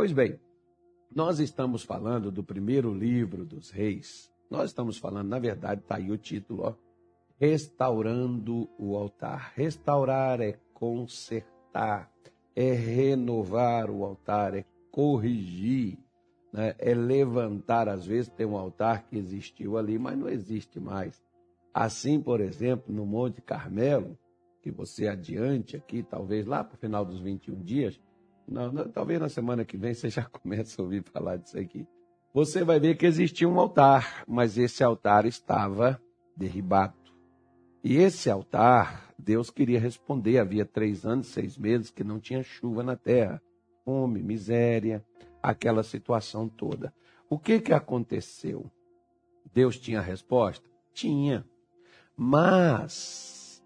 Pois bem, nós estamos falando do primeiro livro dos reis. Nós estamos falando, na verdade, está aí o título, ó, Restaurando o altar. Restaurar é consertar, é renovar o altar, é corrigir, né? é levantar. Às vezes tem um altar que existiu ali, mas não existe mais. Assim, por exemplo, no Monte Carmelo, que você adiante aqui, talvez lá para o final dos 21 dias, não, não, talvez na semana que vem você já comece a ouvir falar disso aqui. Você vai ver que existia um altar, mas esse altar estava derribado. E esse altar, Deus queria responder. Havia três anos, seis meses que não tinha chuva na terra, fome, miséria, aquela situação toda. O que que aconteceu? Deus tinha resposta? Tinha. Mas,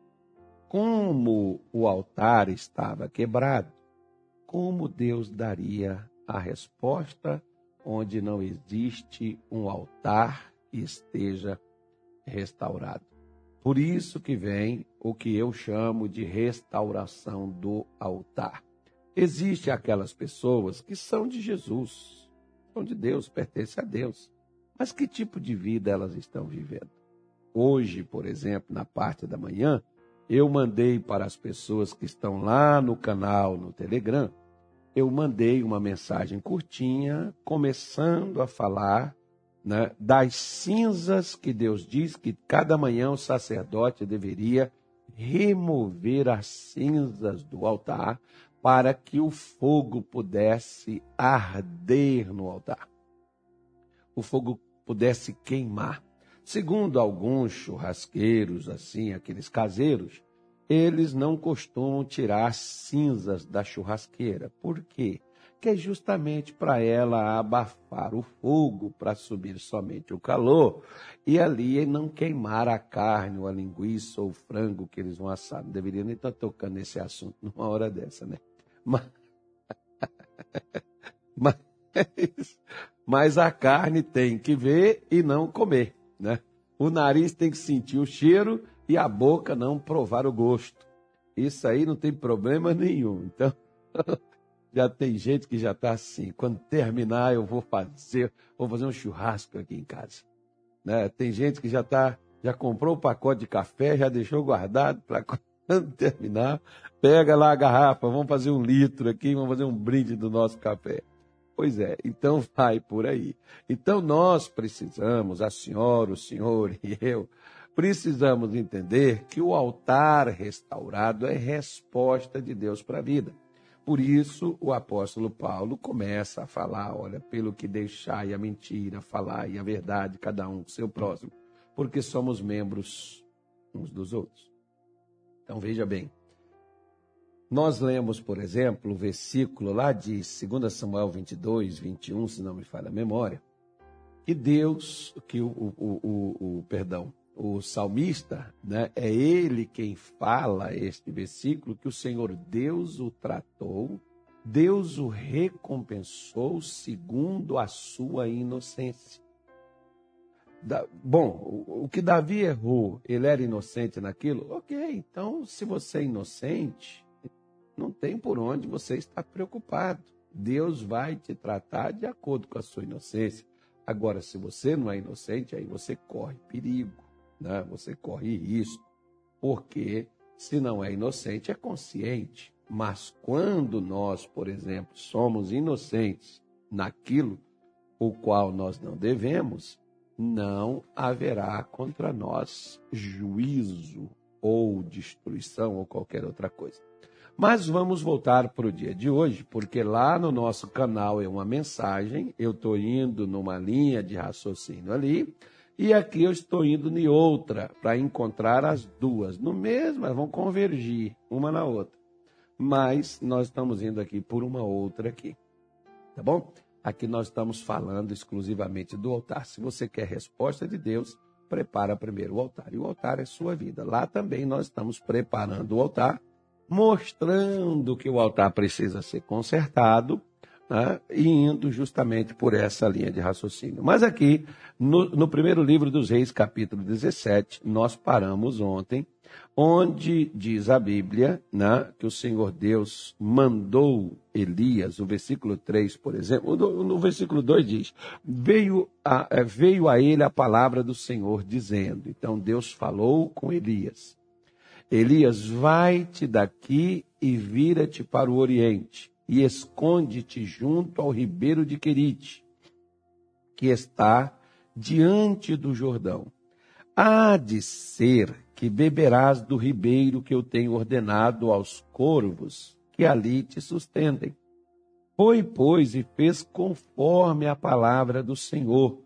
como o altar estava quebrado, como Deus daria a resposta onde não existe um altar que esteja restaurado? Por isso que vem o que eu chamo de restauração do altar. Existem aquelas pessoas que são de Jesus, são de Deus, pertencem a Deus. Mas que tipo de vida elas estão vivendo? Hoje, por exemplo, na parte da manhã, eu mandei para as pessoas que estão lá no canal, no Telegram, eu mandei uma mensagem curtinha, começando a falar né, das cinzas que Deus diz que cada manhã o sacerdote deveria remover as cinzas do altar para que o fogo pudesse arder no altar. O fogo pudesse queimar. Segundo alguns churrasqueiros, assim, aqueles caseiros, eles não costumam tirar cinzas da churrasqueira. Por quê? Que é justamente para ela abafar o fogo, para subir somente o calor, e ali não queimar a carne, ou a linguiça, ou o frango que eles vão assar. Não deveria nem estar tocando nesse assunto numa hora dessa, né? Mas, mas, mas a carne tem que ver e não comer, né? O nariz tem que sentir o cheiro e a boca não provar o gosto. Isso aí não tem problema nenhum. Então, já tem gente que já está assim. Quando terminar, eu vou fazer, vou fazer um churrasco aqui em casa. Né? Tem gente que já tá, já comprou o pacote de café, já deixou guardado para quando terminar, pega lá a garrafa, vamos fazer um litro aqui, vamos fazer um brinde do nosso café. Pois é, então vai por aí. Então nós precisamos, a senhora, o senhor e eu, precisamos entender que o altar restaurado é resposta de Deus para a vida. Por isso, o apóstolo Paulo começa a falar: olha, pelo que deixai a mentira, falar e a verdade, cada um com seu próximo, porque somos membros uns dos outros. Então veja bem. Nós lemos, por exemplo, o versículo lá de 2 Samuel 22, 21, se não me falha a memória, que Deus, que o, o, o, o perdão, o salmista, né, é ele quem fala este versículo que o Senhor Deus o tratou, Deus o recompensou segundo a sua inocência. Da, bom, o, o que Davi errou, ele era inocente naquilo? Ok, então se você é inocente, não tem por onde você estar preocupado. Deus vai te tratar de acordo com a sua inocência. Agora, se você não é inocente, aí você corre perigo né? você corre risco, porque se não é inocente, é consciente. Mas quando nós, por exemplo, somos inocentes naquilo o qual nós não devemos, não haverá contra nós juízo ou destruição ou qualquer outra coisa. Mas vamos voltar para o dia de hoje, porque lá no nosso canal é uma mensagem, eu estou indo numa linha de raciocínio ali, e aqui eu estou indo em outra para encontrar as duas. No mesmo, elas vão convergir uma na outra. Mas nós estamos indo aqui por uma outra aqui. Tá bom? Aqui nós estamos falando exclusivamente do altar. Se você quer resposta de Deus, prepara primeiro o altar. E o altar é sua vida. Lá também nós estamos preparando o altar, mostrando que o altar precisa ser consertado, né, e indo justamente por essa linha de raciocínio. Mas aqui, no, no primeiro livro dos Reis, capítulo 17, nós paramos ontem, onde diz a Bíblia né, que o Senhor Deus mandou Elias, o versículo 3, por exemplo, no, versículo 2 diz: veio a, é, veio a ele a palavra do Senhor dizendo. Então Deus falou com Elias. Elias, vai-te daqui e vira-te para o oriente e esconde-te junto ao ribeiro de Querite, que está diante do Jordão. Há de ser que beberás do ribeiro que eu tenho ordenado aos corvos que ali te sustentem. Foi, pois, e fez conforme a palavra do Senhor,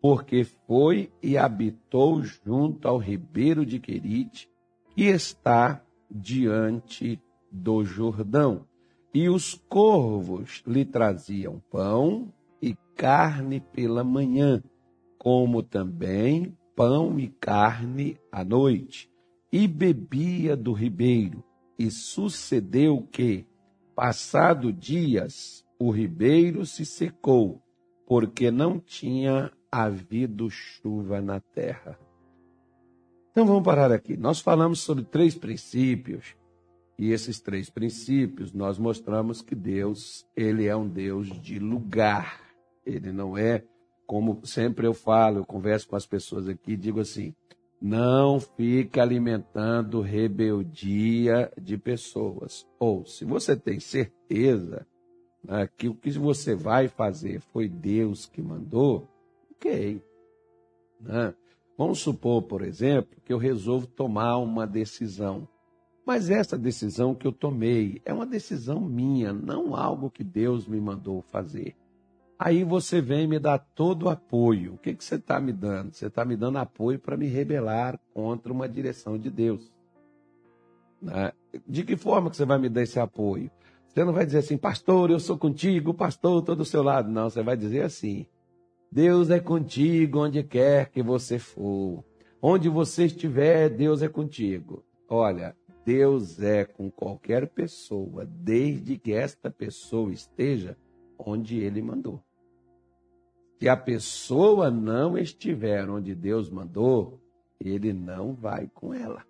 porque foi e habitou junto ao ribeiro de Querite, que está diante do Jordão. E os corvos lhe traziam pão e carne pela manhã, como também pão e carne à noite, e bebia do ribeiro. E sucedeu que, passado dias, o ribeiro se secou, porque não tinha havido chuva na terra. Então vamos parar aqui. Nós falamos sobre três princípios e esses três princípios, nós mostramos que Deus, ele é um Deus de lugar. Ele não é, como sempre eu falo, eu converso com as pessoas aqui, digo assim: não fique alimentando rebeldia de pessoas. Ou, se você tem certeza né, que o que você vai fazer foi Deus que mandou, ok. Né? Vamos supor, por exemplo, que eu resolvo tomar uma decisão. Mas essa decisão que eu tomei é uma decisão minha, não algo que Deus me mandou fazer. Aí você vem me dar todo o apoio. O que, que você está me dando? Você está me dando apoio para me rebelar contra uma direção de Deus. Né? De que forma que você vai me dar esse apoio? Você não vai dizer assim, pastor, eu sou contigo, pastor, estou do seu lado. Não, você vai dizer assim, Deus é contigo onde quer que você for. Onde você estiver, Deus é contigo. Olha, Deus é com qualquer pessoa, desde que esta pessoa esteja onde ele mandou. Se a pessoa não estiver onde Deus mandou, ele não vai com ela.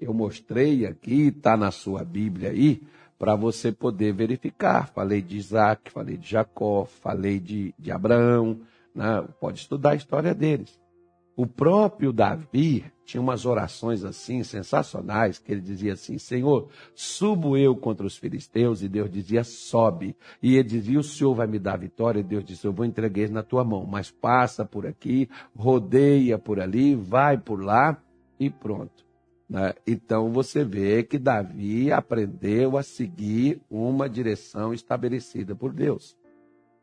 Eu mostrei aqui, está na sua Bíblia aí, para você poder verificar. Falei de Isaac, falei de Jacó, falei de, de Abraão, né? pode estudar a história deles. O próprio Davi tinha umas orações assim sensacionais, que ele dizia assim: Senhor, subo eu contra os filisteus, e Deus dizia: sobe. E ele dizia: O Senhor vai me dar vitória, e Deus disse: Eu vou entregar eles na tua mão, mas passa por aqui, rodeia por ali, vai por lá e pronto. Né? Então você vê que Davi aprendeu a seguir uma direção estabelecida por Deus.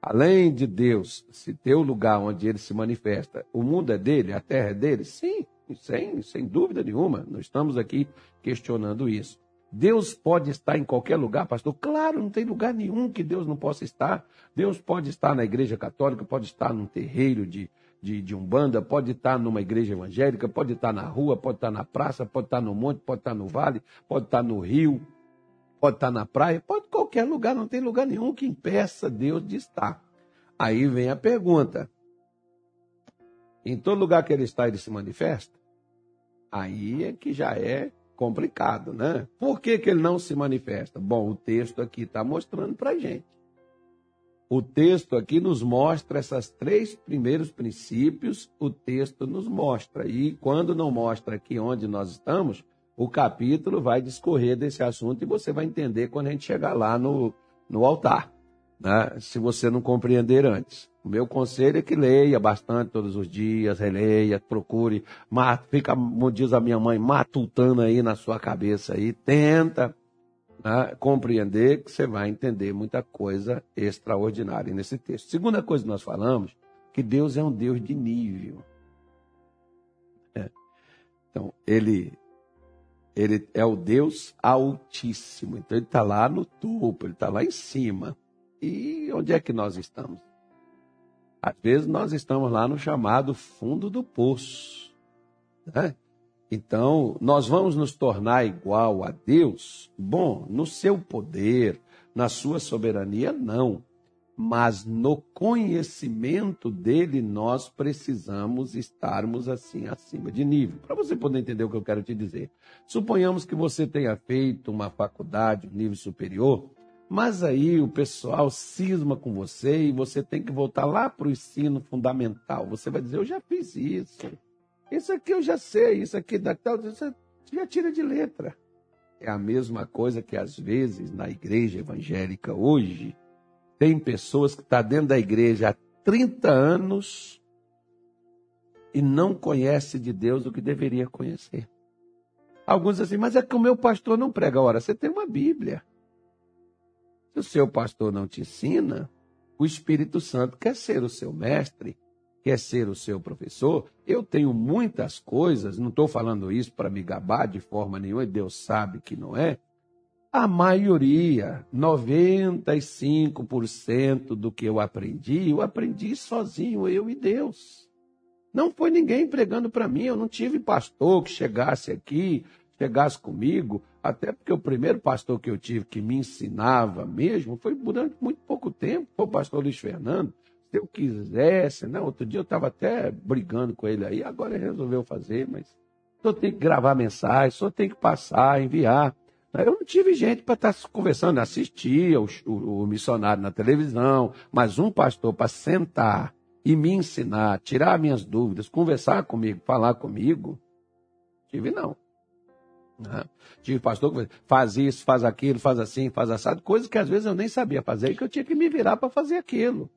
Além de Deus se ter o lugar onde ele se manifesta, o mundo é dele, a terra é dele? Sim, sem, sem dúvida nenhuma. Não estamos aqui questionando isso. Deus pode estar em qualquer lugar, pastor? Claro, não tem lugar nenhum que Deus não possa estar. Deus pode estar na igreja católica, pode estar num terreiro de, de, de Umbanda, pode estar numa igreja evangélica, pode estar na rua, pode estar na praça, pode estar no monte, pode estar no vale, pode estar no rio, pode estar na praia, pode qualquer lugar, não tem lugar nenhum que impeça Deus de estar. Aí vem a pergunta: em todo lugar que ele está, ele se manifesta? Aí é que já é complicado, né? Por que, que ele não se manifesta? Bom, o texto aqui está mostrando para gente. O texto aqui nos mostra esses três primeiros princípios, o texto nos mostra. E quando não mostra aqui onde nós estamos, o capítulo vai discorrer desse assunto e você vai entender quando a gente chegar lá no, no altar, né? se você não compreender antes. O meu conselho é que leia bastante todos os dias, releia, procure, fica, como diz a minha mãe, matutando aí na sua cabeça aí, tenta né, compreender que você vai entender muita coisa extraordinária nesse texto. Segunda coisa que nós falamos, que Deus é um Deus de nível. É. Então, ele ele é o Deus Altíssimo. Então ele está lá no topo, ele está lá em cima. E onde é que nós estamos? Às vezes nós estamos lá no chamado fundo do poço. Né? Então, nós vamos nos tornar igual a Deus? Bom, no seu poder, na sua soberania, não. Mas no conhecimento dele nós precisamos estarmos assim acima de nível. Para você poder entender o que eu quero te dizer. Suponhamos que você tenha feito uma faculdade, um nível superior, mas aí o pessoal cisma com você e você tem que voltar lá para o ensino fundamental. Você vai dizer: Eu já fiz isso. Isso aqui eu já sei, isso aqui da tal, você já tira de letra. É a mesma coisa que às vezes na igreja evangélica hoje tem pessoas que estão tá dentro da igreja há 30 anos e não conhece de Deus o que deveria conhecer. Alguns dizem assim, mas é que o meu pastor não prega. Ora, você tem uma Bíblia. Se o seu pastor não te ensina, o Espírito Santo quer ser o seu mestre, quer ser o seu professor. Eu tenho muitas coisas, não estou falando isso para me gabar de forma nenhuma, Deus sabe que não é. A maioria, 95% do que eu aprendi, eu aprendi sozinho, eu e Deus. Não foi ninguém pregando para mim, eu não tive pastor que chegasse aqui, chegasse comigo, até porque o primeiro pastor que eu tive que me ensinava mesmo foi durante muito pouco tempo, foi o pastor Luiz Fernando. Se eu quisesse, né? outro dia eu estava até brigando com ele aí, agora ele resolveu fazer, mas só tem que gravar mensagem, só tem que passar, enviar. Eu não tive gente para estar tá conversando, assistia o, o, o missionário na televisão, mas um pastor para sentar e me ensinar, tirar minhas dúvidas, conversar comigo, falar comigo, tive não. Né? Tive pastor que faz isso, faz aquilo, faz assim, faz assado, coisas que às vezes eu nem sabia fazer e que eu tinha que me virar para fazer aquilo.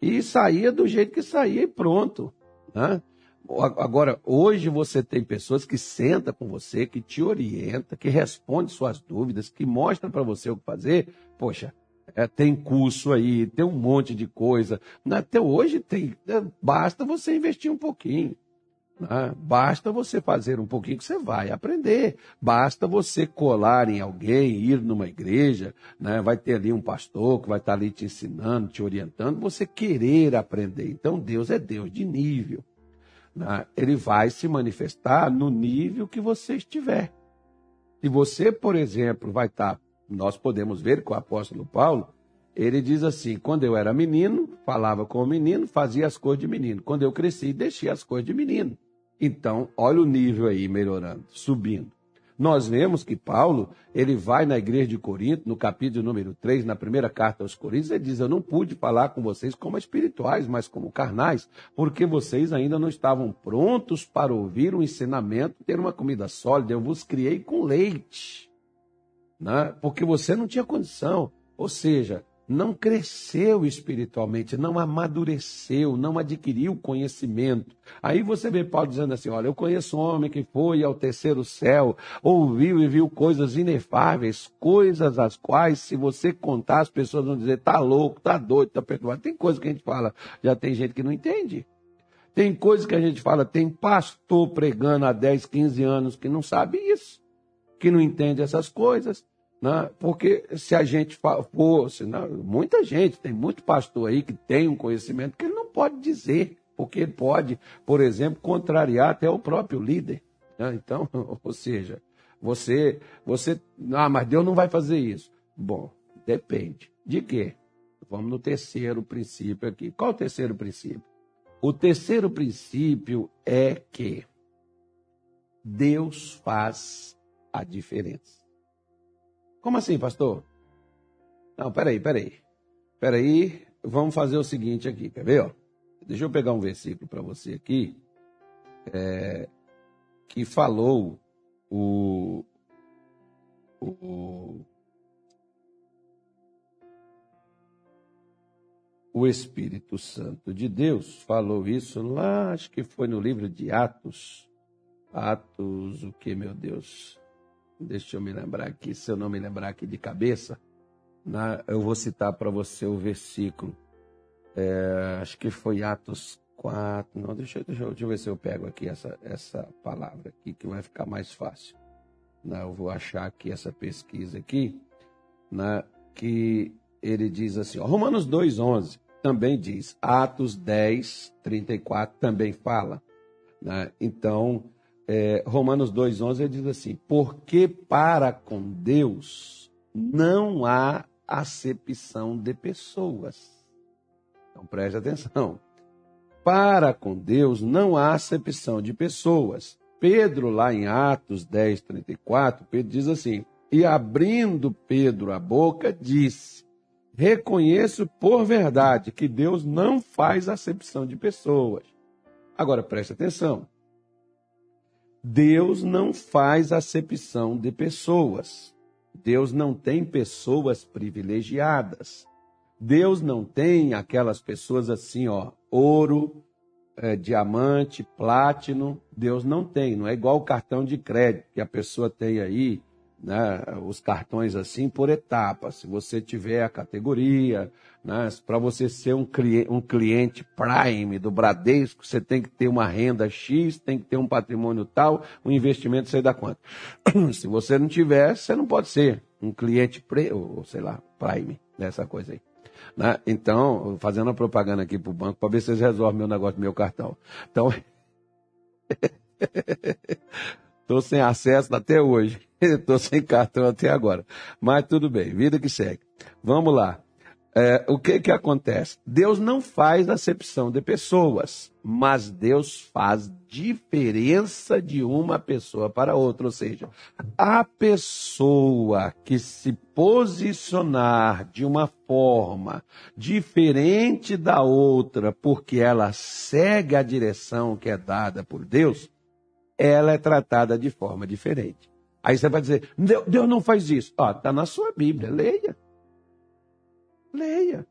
E saía do jeito que saía e pronto. Né? Agora, hoje você tem pessoas que sentam com você, que te orientam, que respondem suas dúvidas, que mostram para você o que fazer. Poxa, é, tem curso aí, tem um monte de coisa. Até hoje tem. É, basta você investir um pouquinho. Né? Basta você fazer um pouquinho que você vai aprender. Basta você colar em alguém, ir numa igreja, né? vai ter ali um pastor que vai estar ali te ensinando, te orientando, você querer aprender. Então Deus é Deus de nível. Né? Ele vai se manifestar no nível que você estiver. Se você, por exemplo, vai estar, nós podemos ver com o apóstolo Paulo, ele diz assim: quando eu era menino, falava com o menino, fazia as coisas de menino. Quando eu cresci, deixei as coisas de menino. Então, olha o nível aí melhorando, subindo. Nós vemos que Paulo, ele vai na igreja de Corinto, no capítulo número 3, na primeira carta aos Coríntios, ele diz: Eu não pude falar com vocês como espirituais, mas como carnais, porque vocês ainda não estavam prontos para ouvir o ensinamento, ter uma comida sólida. Eu vos criei com leite, né? porque você não tinha condição. Ou seja, não cresceu espiritualmente, não amadureceu, não adquiriu conhecimento. Aí você vê Paulo dizendo assim: Olha, eu conheço um homem que foi ao terceiro céu, ouviu e viu coisas inefáveis, coisas as quais, se você contar, as pessoas vão dizer: tá louco, tá doido, tá perturbado. Tem coisa que a gente fala, já tem gente que não entende. Tem coisa que a gente fala, tem pastor pregando há 10, 15 anos que não sabe isso, que não entende essas coisas. Né? Porque se a gente fosse, né? muita gente, tem muito pastor aí que tem um conhecimento que ele não pode dizer, porque ele pode, por exemplo, contrariar até o próprio líder. Né? Então, ou seja, você, você, ah, mas Deus não vai fazer isso. Bom, depende. De quê? Vamos no terceiro princípio aqui. Qual o terceiro princípio? O terceiro princípio é que Deus faz a diferença. Como assim, pastor? Não, peraí, peraí. Peraí, vamos fazer o seguinte aqui, quer ver? Ó? Deixa eu pegar um versículo para você aqui, é, que falou o, o, o Espírito Santo de Deus falou isso lá, acho que foi no livro de Atos. Atos, o que, meu Deus? Deixa eu me lembrar aqui, se eu não me lembrar aqui de cabeça, né, eu vou citar para você o versículo. É, acho que foi Atos 4. Não, deixa, deixa, deixa eu ver se eu pego aqui essa, essa palavra aqui, que vai ficar mais fácil. Né, eu vou achar aqui essa pesquisa aqui, né, que ele diz assim, ó, Romanos 2,11 também diz, Atos 10, 34 também fala. Né? Então, é, Romanos 2,11 ele diz assim: Porque para com Deus não há acepção de pessoas. Então preste atenção. Para com Deus não há acepção de pessoas. Pedro, lá em Atos 10, 34, Pedro diz assim: E abrindo Pedro a boca, disse: Reconheço por verdade que Deus não faz acepção de pessoas. Agora preste atenção. Deus não faz acepção de pessoas. Deus não tem pessoas privilegiadas. Deus não tem aquelas pessoas assim, ó, ouro, é, diamante, platino. Deus não tem. Não é igual o cartão de crédito que a pessoa tem aí né, os cartões assim por etapas. Se você tiver a categoria, né, para você ser um, cliente, um cliente Prime do Bradesco, você tem que ter uma renda X, tem que ter um patrimônio tal, um investimento sei da quanto. Se você não tiver, você não pode ser um cliente, pre, ou sei lá, Prime, nessa coisa aí. Né? Então, fazendo a propaganda aqui para o banco para ver se eles resolvem meu negócio do meu cartão. Então, estou sem acesso até hoje. Estou sem cartão até agora. Mas tudo bem, vida que segue. Vamos lá. É, o que que acontece? Deus não faz acepção de pessoas, mas Deus faz diferença de uma pessoa para outra. Ou seja, a pessoa que se posicionar de uma forma diferente da outra, porque ela segue a direção que é dada por Deus, ela é tratada de forma diferente. Aí você vai dizer, Deus não faz isso. Ó, está na sua Bíblia, leia. Leia.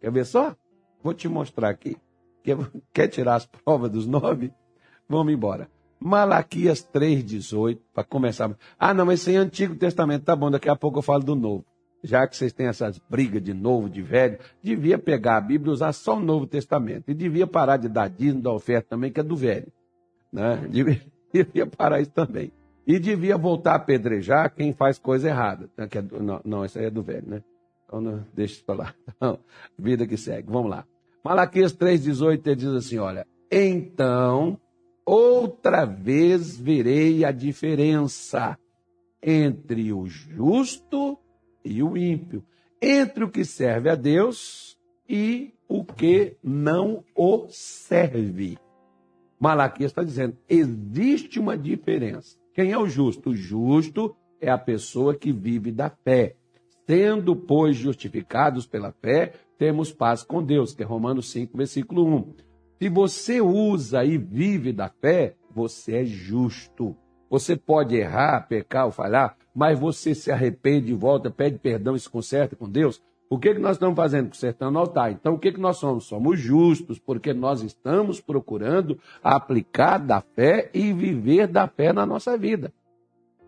Quer ver só? Vou te mostrar aqui. Quer, quer tirar as provas dos nove? Vamos embora. Malaquias 3,18, para começar. Ah, não, isso é Antigo Testamento. Tá bom, daqui a pouco eu falo do Novo. Já que vocês têm essas brigas de novo, de velho, devia pegar a Bíblia e usar só o Novo Testamento. E devia parar de dar dízimo, da oferta também, que é do velho. Né? Devia, parar isso também. E devia voltar a apedrejar quem faz coisa errada. Né, é não, não, isso aí é do velho, né? Então, não, deixa isso para lá. Vida que segue. Vamos lá. Malaquias 3,18 diz assim: olha, então outra vez verei a diferença entre o justo e o ímpio, entre o que serve a Deus e o que não o serve. Malaquias está dizendo: existe uma diferença. Quem é o justo? O justo é a pessoa que vive da fé. Sendo, pois, justificados pela fé, temos paz com Deus, que é Romanos 5, versículo 1. Se você usa e vive da fé, você é justo. Você pode errar, pecar ou falhar, mas você se arrepende e volta, pede perdão e se conserta com Deus. O que, que nós estamos fazendo? Consertando o altar. Então, o que, que nós somos? Somos justos, porque nós estamos procurando aplicar da fé e viver da fé na nossa vida.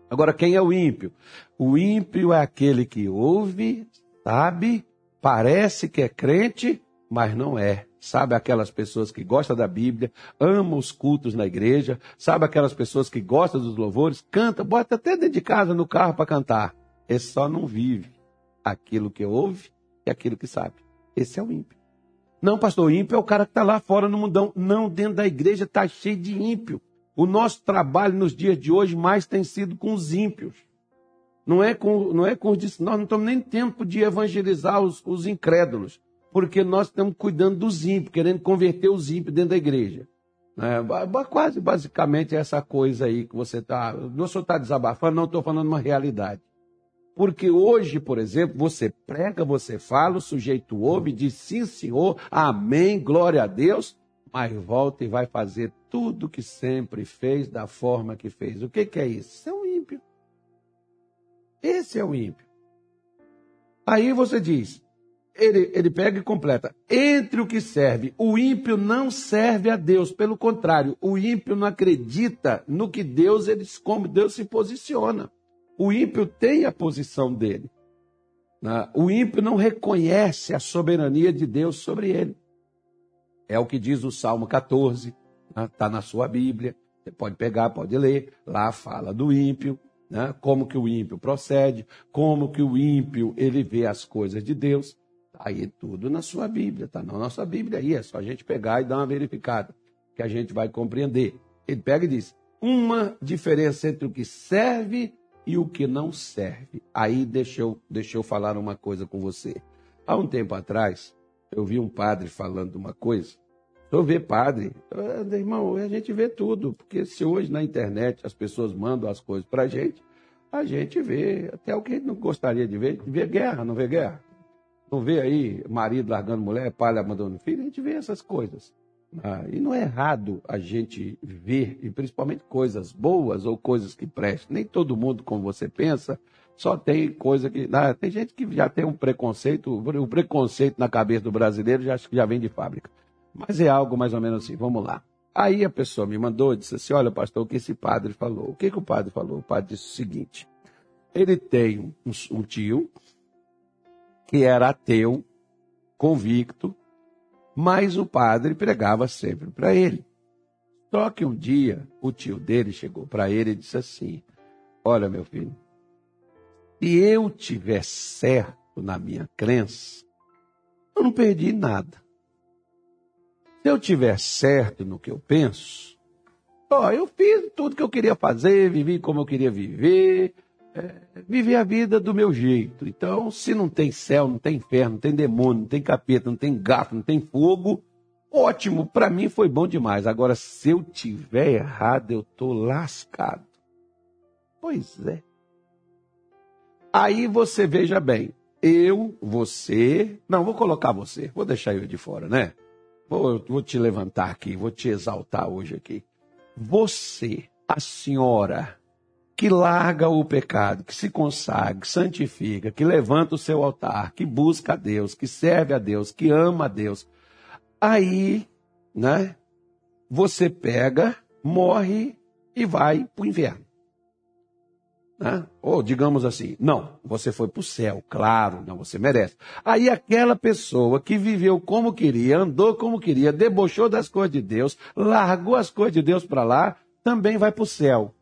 Agora, quem é o ímpio? O ímpio é aquele que ouve, sabe, parece que é crente, mas não é. Sabe aquelas pessoas que gostam da Bíblia, amam os cultos na igreja, sabe aquelas pessoas que gostam dos louvores, canta, bota até dentro de casa no carro para cantar. Ele só não vive aquilo que ouve é aquilo que sabe. Esse é o ímpio. Não, pastor, ímpio é o cara que está lá fora no mundão. Não, dentro da igreja está cheio de ímpio. O nosso trabalho nos dias de hoje mais tem sido com os ímpios. Não é com, não é com os. Nós não estamos nem tempo de evangelizar os, os incrédulos, porque nós estamos cuidando dos ímpios, querendo converter os ímpios dentro da igreja. É, quase basicamente essa coisa aí que você está. Não só está desabafando, não estou falando uma realidade. Porque hoje, por exemplo, você prega, você fala, o sujeito ouve, diz sim, senhor, amém, glória a Deus, mas volta e vai fazer tudo que sempre fez da forma que fez. O que, que é isso? Isso é um ímpio. Esse é o ímpio. Aí você diz, ele, ele pega e completa. Entre o que serve, o ímpio não serve a Deus. Pelo contrário, o ímpio não acredita no que Deus, eles, como Deus se posiciona. O ímpio tem a posição dele. Né? O ímpio não reconhece a soberania de Deus sobre ele. É o que diz o Salmo 14, está né? na sua Bíblia. Você pode pegar, pode ler. Lá fala do ímpio, né? como que o ímpio procede, como que o ímpio ele vê as coisas de Deus. Está aí tudo na sua Bíblia, está na nossa Bíblia aí. É só a gente pegar e dar uma verificada, que a gente vai compreender. Ele pega e diz: uma diferença entre o que serve e o que não serve. Aí deixa eu, deixa eu falar uma coisa com você. Há um tempo atrás, eu vi um padre falando uma coisa. Eu ver padre, ah, irmão, a gente vê tudo, porque se hoje na internet as pessoas mandam as coisas para a gente, a gente vê até o que a gente não gostaria de ver, vê guerra, não vê guerra. Não vê aí marido largando mulher, pai abandonando filho, a gente vê essas coisas. Ah, e não é errado a gente ver, e principalmente coisas boas ou coisas que prestam. Nem todo mundo, como você pensa, só tem coisa que. Ah, tem gente que já tem um preconceito, o preconceito na cabeça do brasileiro já, já vem de fábrica. Mas é algo mais ou menos assim, vamos lá. Aí a pessoa me mandou disse assim: Olha, pastor, o que esse padre falou? O que, que o padre falou? O padre disse o seguinte: ele tem um, um tio que era ateu, convicto, mas o padre pregava sempre para ele. Só que um dia o tio dele chegou para ele e disse assim: Olha, meu filho, se eu tiver certo na minha crença, eu não perdi nada. Se eu tiver certo no que eu penso, ó, eu fiz tudo que eu queria fazer, vivi como eu queria viver, é, viver a vida do meu jeito. Então, se não tem céu, não tem inferno, não tem demônio, não tem capeta, não tem gato, não tem fogo, ótimo, para mim foi bom demais. Agora, se eu tiver errado, eu tô lascado. Pois é. Aí você veja bem, eu, você, não, vou colocar você, vou deixar eu de fora, né? Vou, vou te levantar aqui, vou te exaltar hoje aqui. Você, a senhora, que larga o pecado, que se consagra, que santifica, que levanta o seu altar, que busca a Deus, que serve a Deus, que ama a Deus. Aí, né? Você pega, morre e vai para o inferno. Né? Ou digamos assim, não, você foi para o céu, claro, não, você merece. Aí aquela pessoa que viveu como queria, andou como queria, debochou das coisas de Deus, largou as coisas de Deus para lá, também vai para o céu.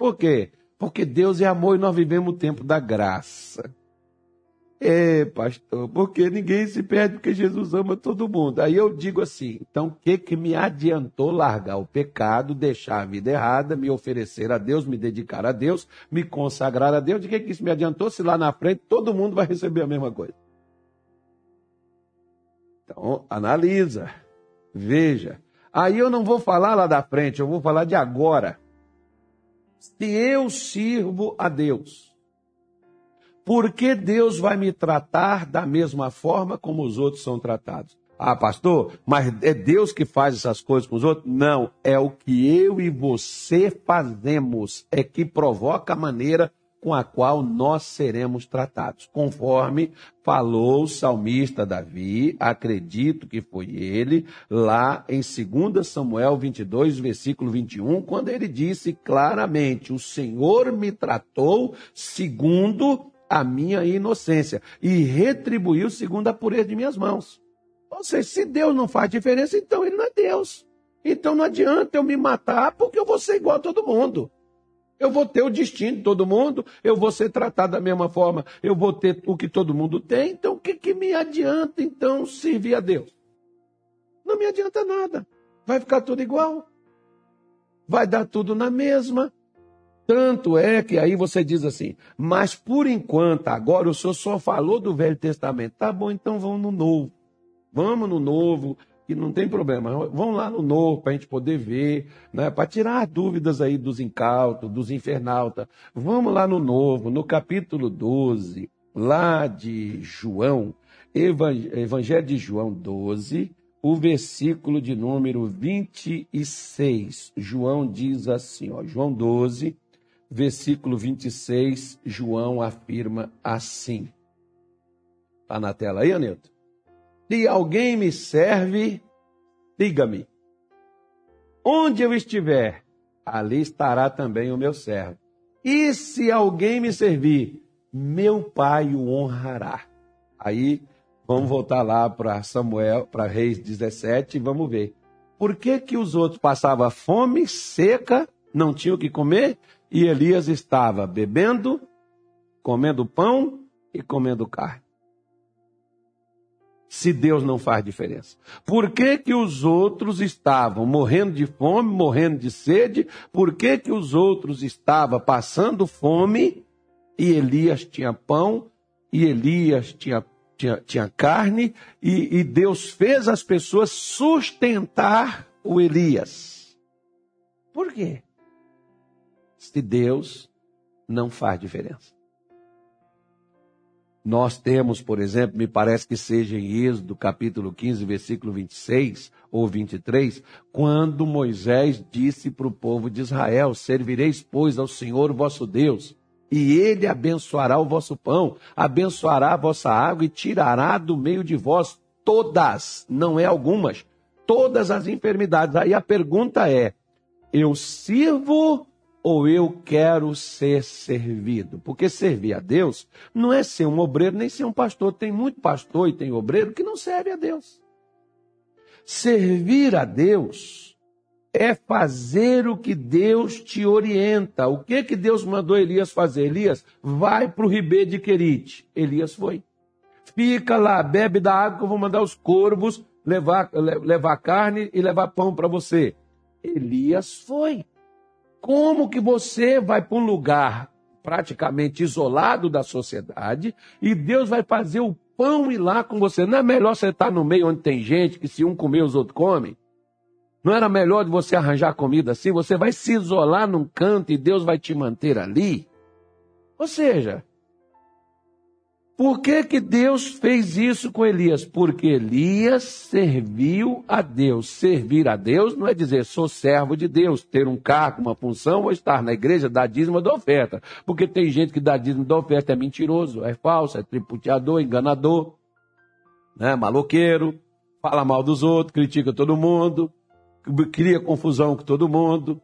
Por quê? Porque Deus é amor e nós vivemos o tempo da graça. É, pastor, porque ninguém se perde porque Jesus ama todo mundo. Aí eu digo assim, então o que que me adiantou largar o pecado, deixar a vida errada, me oferecer a Deus, me dedicar a Deus, me consagrar a Deus? De que que isso me adiantou se lá na frente todo mundo vai receber a mesma coisa? Então, analisa, veja. Aí eu não vou falar lá da frente, eu vou falar de agora se eu sirvo a Deus, por que Deus vai me tratar da mesma forma como os outros são tratados? Ah, pastor, mas é Deus que faz essas coisas com os outros? Não, é o que eu e você fazemos, é que provoca a maneira com a qual nós seremos tratados, conforme falou o salmista Davi, acredito que foi ele, lá em 2 Samuel 22, versículo 21, quando ele disse claramente: O Senhor me tratou segundo a minha inocência e retribuiu segundo a pureza de minhas mãos. Ou seja, se Deus não faz diferença, então ele não é Deus. Então não adianta eu me matar porque eu vou ser igual a todo mundo. Eu vou ter o destino de todo mundo, eu vou ser tratado da mesma forma, eu vou ter o que todo mundo tem, então o que, que me adianta então servir a Deus? Não me adianta nada. Vai ficar tudo igual. Vai dar tudo na mesma. Tanto é que aí você diz assim, mas por enquanto, agora o senhor só falou do Velho Testamento. Tá bom, então vamos no Novo. Vamos no Novo, não tem problema. Vão lá no novo para a gente poder ver, né? para tirar dúvidas aí dos incautos, dos infernautas. Vamos lá no novo, no capítulo 12, lá de João, Evangelho de João 12, o versículo de número 26. João diz assim, ó, João 12, versículo 26, João afirma assim. Está na tela aí, Anilton? Se alguém me serve, siga-me. Onde eu estiver, ali estará também o meu servo. E se alguém me servir, meu pai o honrará. Aí vamos voltar lá para Samuel, para Reis 17 e vamos ver. Por que, que os outros passavam fome, seca, não tinham o que comer, e Elias estava bebendo, comendo pão e comendo carne? Se Deus não faz diferença? Por que, que os outros estavam morrendo de fome, morrendo de sede? Por que, que os outros estavam passando fome e Elias tinha pão e Elias tinha, tinha, tinha carne e, e Deus fez as pessoas sustentar o Elias? Por quê? Se Deus não faz diferença. Nós temos, por exemplo, me parece que seja em Êxodo capítulo 15, versículo 26 ou 23, quando Moisés disse para o povo de Israel: Servireis, pois, ao Senhor vosso Deus, e ele abençoará o vosso pão, abençoará a vossa água e tirará do meio de vós todas, não é algumas, todas as enfermidades. Aí a pergunta é: eu sirvo ou eu quero ser servido? Porque servir a Deus não é ser um obreiro nem ser um pastor. Tem muito pastor e tem obreiro que não serve a Deus. Servir a Deus é fazer o que Deus te orienta. O que que Deus mandou Elias fazer? Elias, vai para o ribeiro de Querite. Elias foi. Fica lá, bebe da água que eu vou mandar os corvos levar, levar carne e levar pão para você. Elias foi. Como que você vai para um lugar praticamente isolado da sociedade e Deus vai fazer o pão ir lá com você? Não é melhor você estar no meio onde tem gente que se um comer os outros comem? Não era melhor de você arranjar comida assim? Você vai se isolar num canto e Deus vai te manter ali? Ou seja, por que, que Deus fez isso com Elias? Porque Elias serviu a Deus. Servir a Deus não é dizer sou servo de Deus, ter um cargo, uma função ou estar na igreja, dar dízimo da oferta. Porque tem gente que dá dízimo da oferta é mentiroso, é falso, é triputeador, enganador, né? maloqueiro, fala mal dos outros, critica todo mundo, cria confusão com todo mundo.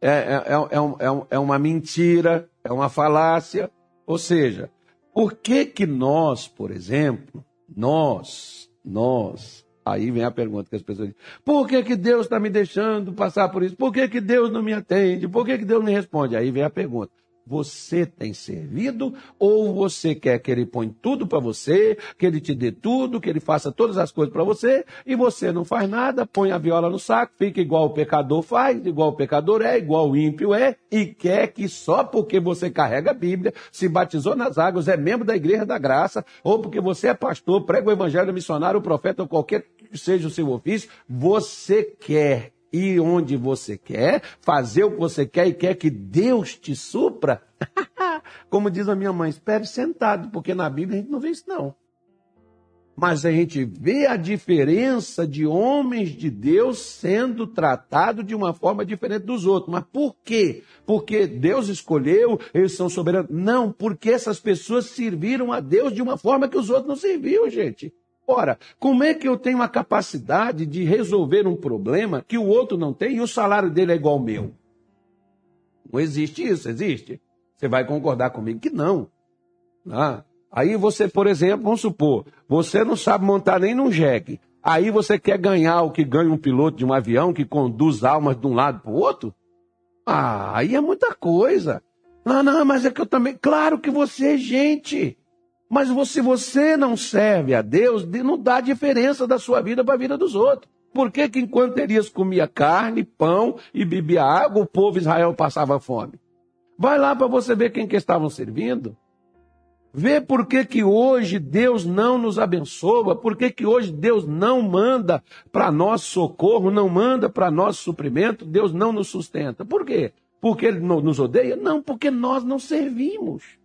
É, é, é, é, é uma mentira, é uma falácia. Ou seja, por que que nós, por exemplo, nós, nós, aí vem a pergunta que as pessoas dizem, por que que Deus está me deixando passar por isso? Por que que Deus não me atende? Por que que Deus não me responde? Aí vem a pergunta, você tem servido ou você quer que ele põe tudo para você, que ele te dê tudo, que ele faça todas as coisas para você e você não faz nada, põe a viola no saco, fica igual o pecador faz, igual o pecador é, igual o ímpio é e quer que só porque você carrega a Bíblia, se batizou nas águas, é membro da igreja da graça ou porque você é pastor, prega o evangelho, missionário, profeta ou qualquer que seja o seu ofício, você quer ir onde você quer, fazer o que você quer e quer que Deus te supra, como diz a minha mãe, espere sentado, porque na Bíblia a gente não vê isso não. Mas a gente vê a diferença de homens de Deus sendo tratados de uma forma diferente dos outros. Mas por quê? Porque Deus escolheu, eles são soberanos. Não, porque essas pessoas serviram a Deus de uma forma que os outros não serviam, gente. Ora, como é que eu tenho a capacidade de resolver um problema que o outro não tem e o salário dele é igual ao meu? Não existe isso, existe? Você vai concordar comigo que não. Ah, aí você, por exemplo, vamos supor, você não sabe montar nem num jegue. Aí você quer ganhar o que ganha um piloto de um avião que conduz almas de um lado para o outro? Ah, aí é muita coisa. Não, não, mas é que eu também. Claro que você é gente. Mas se você não serve a Deus, não dá diferença da sua vida para a vida dos outros. Por que, que enquanto Elias comia carne, pão e bebia água, o povo Israel passava fome? Vai lá para você ver quem que estavam servindo. Vê por que, que hoje Deus não nos abençoa, por que, que hoje Deus não manda para nós socorro, não manda para nós suprimento, Deus não nos sustenta. Por quê? Porque Ele nos odeia? Não, porque nós não servimos.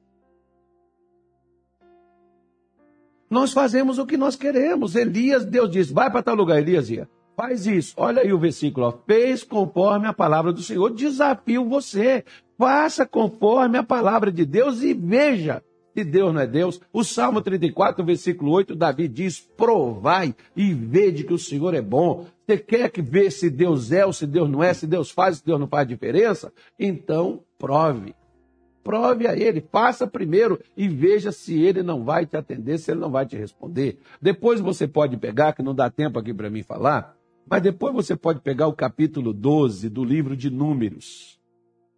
Nós fazemos o que nós queremos. Elias, Deus diz, vai para tal lugar, Elias ia. Faz isso. Olha aí o versículo. Ó. Fez conforme a palavra do Senhor. Desafio você. Faça conforme a palavra de Deus e veja se Deus não é Deus. O Salmo 34, versículo 8, Davi diz: provai e vede que o Senhor é bom. Você quer que ver se Deus é ou se Deus não é, se Deus faz, se Deus não faz diferença? Então, prove. Prove a ele, faça primeiro e veja se ele não vai te atender, se ele não vai te responder. Depois você pode pegar, que não dá tempo aqui para mim falar, mas depois você pode pegar o capítulo 12 do livro de Números.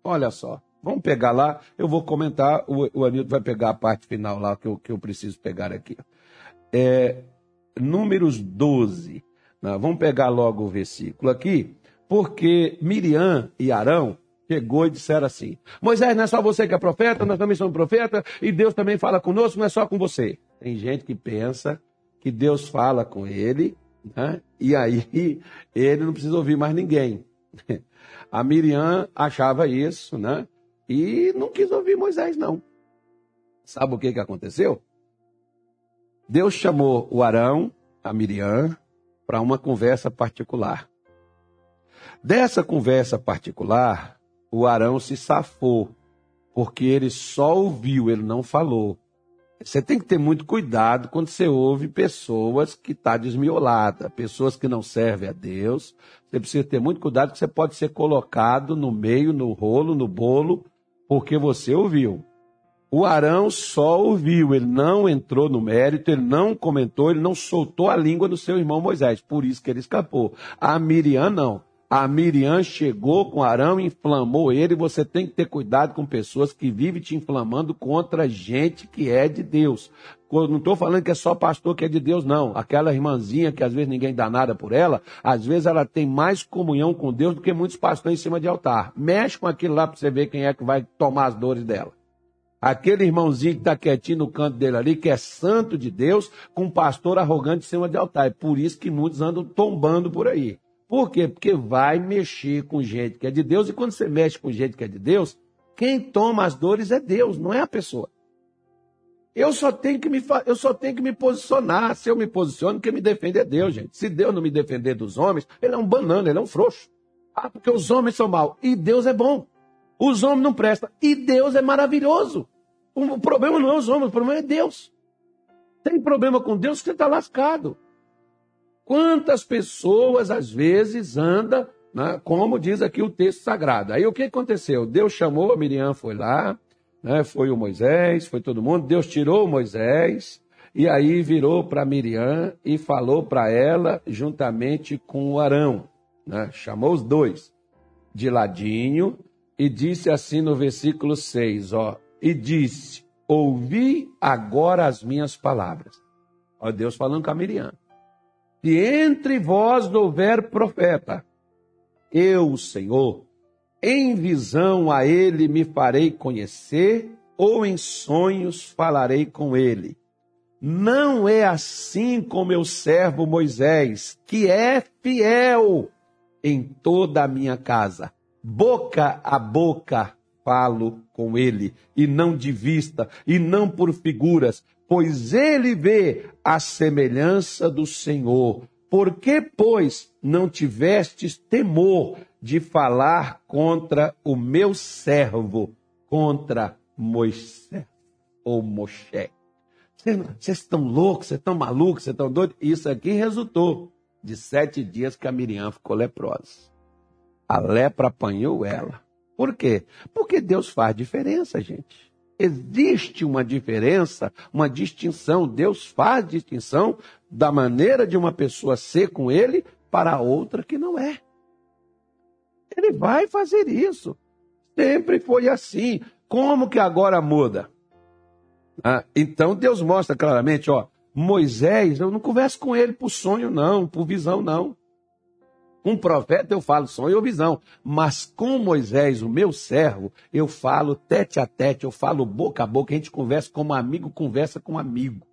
Olha só, vamos pegar lá, eu vou comentar, o, o Anilton vai pegar a parte final lá que eu, que eu preciso pegar aqui. É, Números 12. Vamos pegar logo o versículo aqui, porque Miriam e Arão chegou e disseram assim: Moisés, não é só você que é profeta, nós também somos profeta, e Deus também fala conosco, não é só com você. Tem gente que pensa que Deus fala com ele, né? e aí ele não precisa ouvir mais ninguém. A Miriam achava isso, né? E não quis ouvir Moisés, não. Sabe o que, que aconteceu? Deus chamou o Arão, a Miriam, para uma conversa particular. Dessa conversa particular, o Arão se safou, porque ele só ouviu, ele não falou. Você tem que ter muito cuidado quando você ouve pessoas que estão tá desmioladas, pessoas que não servem a Deus. Você precisa ter muito cuidado que você pode ser colocado no meio, no rolo, no bolo, porque você ouviu. O Arão só ouviu, ele não entrou no mérito, ele não comentou, ele não soltou a língua do seu irmão Moisés, por isso que ele escapou. A Miriam não. A Miriam chegou com Arão, inflamou ele. Você tem que ter cuidado com pessoas que vivem te inflamando contra gente que é de Deus. Não estou falando que é só pastor que é de Deus, não. Aquela irmãzinha que às vezes ninguém dá nada por ela, às vezes ela tem mais comunhão com Deus do que muitos pastores em cima de altar. Mexe com aquilo lá para você ver quem é que vai tomar as dores dela. Aquele irmãozinho que está quietinho no canto dele ali, que é santo de Deus, com um pastor arrogante em cima de altar. É por isso que muitos andam tombando por aí. Por quê? Porque vai mexer com gente que é de Deus, e quando você mexe com gente que é de Deus, quem toma as dores é Deus, não é a pessoa. Eu só tenho que me, eu só tenho que me posicionar. Se eu me posiciono, quem me defende é Deus, gente. Se Deus não me defender dos homens, ele é um banana, ele é um frouxo. Ah, porque os homens são maus. E Deus é bom. Os homens não prestam. E Deus é maravilhoso. O problema não é os homens, o problema é Deus. Tem problema com Deus, você está lascado. Quantas pessoas, às vezes, andam, né, como diz aqui o texto sagrado. Aí o que aconteceu? Deus chamou, a Miriam foi lá, né, foi o Moisés, foi todo mundo. Deus tirou o Moisés, e aí virou para Miriam e falou para ela, juntamente com o Arão. Né, chamou os dois de ladinho e disse assim no versículo 6, ó, e disse: Ouvi agora as minhas palavras. Ó, Deus falando com a Miriam. Se entre vós houver profeta, eu, Senhor, em visão a ele me farei conhecer, ou em sonhos falarei com ele. Não é assim com meu servo Moisés, que é fiel em toda a minha casa. Boca a boca falo com ele, e não de vista, e não por figuras, pois ele vê a semelhança do Senhor. Por que, pois, não tivestes temor de falar contra o meu servo, contra Moisés ou Moshe? Vocês estão loucos, vocês estão malucos, vocês estão doidos? Isso aqui resultou de sete dias que a Miriam ficou leprosa. A lepra apanhou ela. Por quê? Porque Deus faz diferença, gente. Existe uma diferença, uma distinção. Deus faz distinção da maneira de uma pessoa ser com ele para outra que não é. Ele vai fazer isso. Sempre foi assim. Como que agora muda? Ah, então Deus mostra claramente, ó, Moisés, eu não converso com ele por sonho, não, por visão, não. Um profeta eu falo sonho ou visão, mas com Moisés, o meu servo, eu falo tete a tete, eu falo boca a boca, a gente conversa como amigo, conversa com amigo.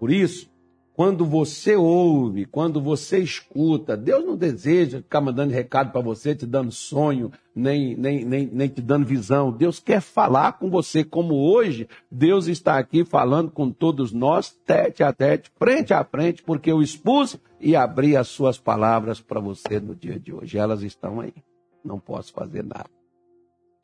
Por isso, quando você ouve, quando você escuta, Deus não deseja ficar mandando recado para você, te dando sonho, nem, nem, nem, nem te dando visão. Deus quer falar com você, como hoje Deus está aqui falando com todos nós, tete a tete, frente a frente, porque eu expus e abri as suas palavras para você no dia de hoje. Elas estão aí. Não posso fazer nada.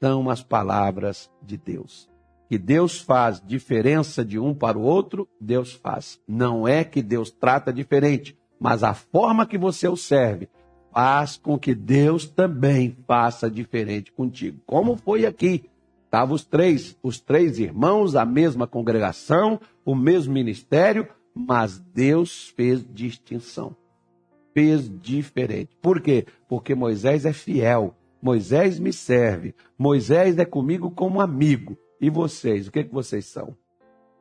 São as palavras de Deus que Deus faz diferença de um para o outro, Deus faz. Não é que Deus trata diferente, mas a forma que você o serve faz com que Deus também faça diferente contigo. Como foi aqui? Estavam os três, os três irmãos, a mesma congregação, o mesmo ministério, mas Deus fez distinção. Fez diferente. Por quê? Porque Moisés é fiel. Moisés me serve. Moisés é comigo como amigo. E vocês, o que, que vocês são?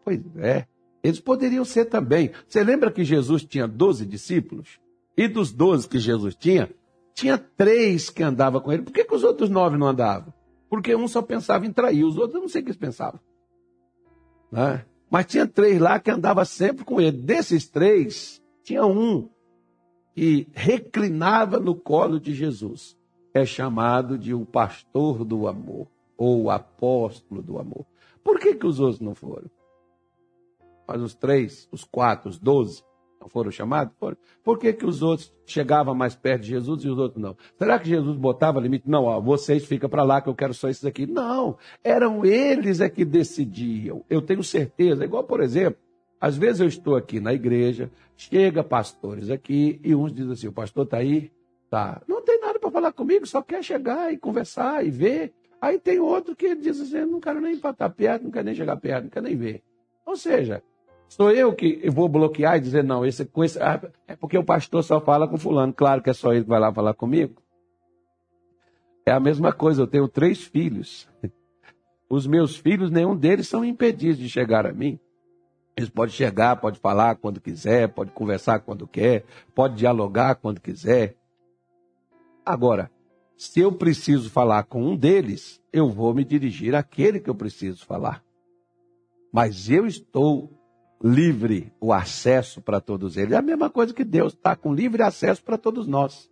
Pois é, Eles poderiam ser também. Você lembra que Jesus tinha 12 discípulos? E dos 12 que Jesus tinha, tinha três que andavam com ele. Por que, que os outros nove não andavam? Porque um só pensava em trair, os outros eu não sei o que eles pensavam. Né? Mas tinha três lá que andava sempre com ele. Desses três, tinha um que reclinava no colo de Jesus. É chamado de o pastor do amor, ou o apóstolo do amor. Por que, que os outros não foram? Mas os três, os quatro, os doze, não foram chamados? Foram. Por que, que os outros chegavam mais perto de Jesus e os outros não? Será que Jesus botava limite? Não, ó, vocês ficam para lá que eu quero só esses aqui. Não, eram eles é que decidiam. Eu tenho certeza. Igual, por exemplo, às vezes eu estou aqui na igreja, chega pastores aqui e uns dizem assim: o pastor está aí? Tá. Não tem nada para falar comigo, só quer chegar e conversar e ver. Aí tem outro que diz assim: não quero nem estar perto, não quero nem chegar perto, não quero nem ver. Ou seja, sou eu que vou bloquear e dizer: não, esse, com esse, ah, é porque o pastor só fala com Fulano. Claro que é só ele que vai lá falar comigo. É a mesma coisa, eu tenho três filhos. Os meus filhos, nenhum deles são impedidos de chegar a mim. Eles podem chegar, pode falar quando quiser, pode conversar quando quer, pode dialogar quando quiser. Agora, se eu preciso falar com um deles, eu vou me dirigir àquele que eu preciso falar. Mas eu estou livre o acesso para todos eles. É a mesma coisa que Deus está com livre acesso para todos nós.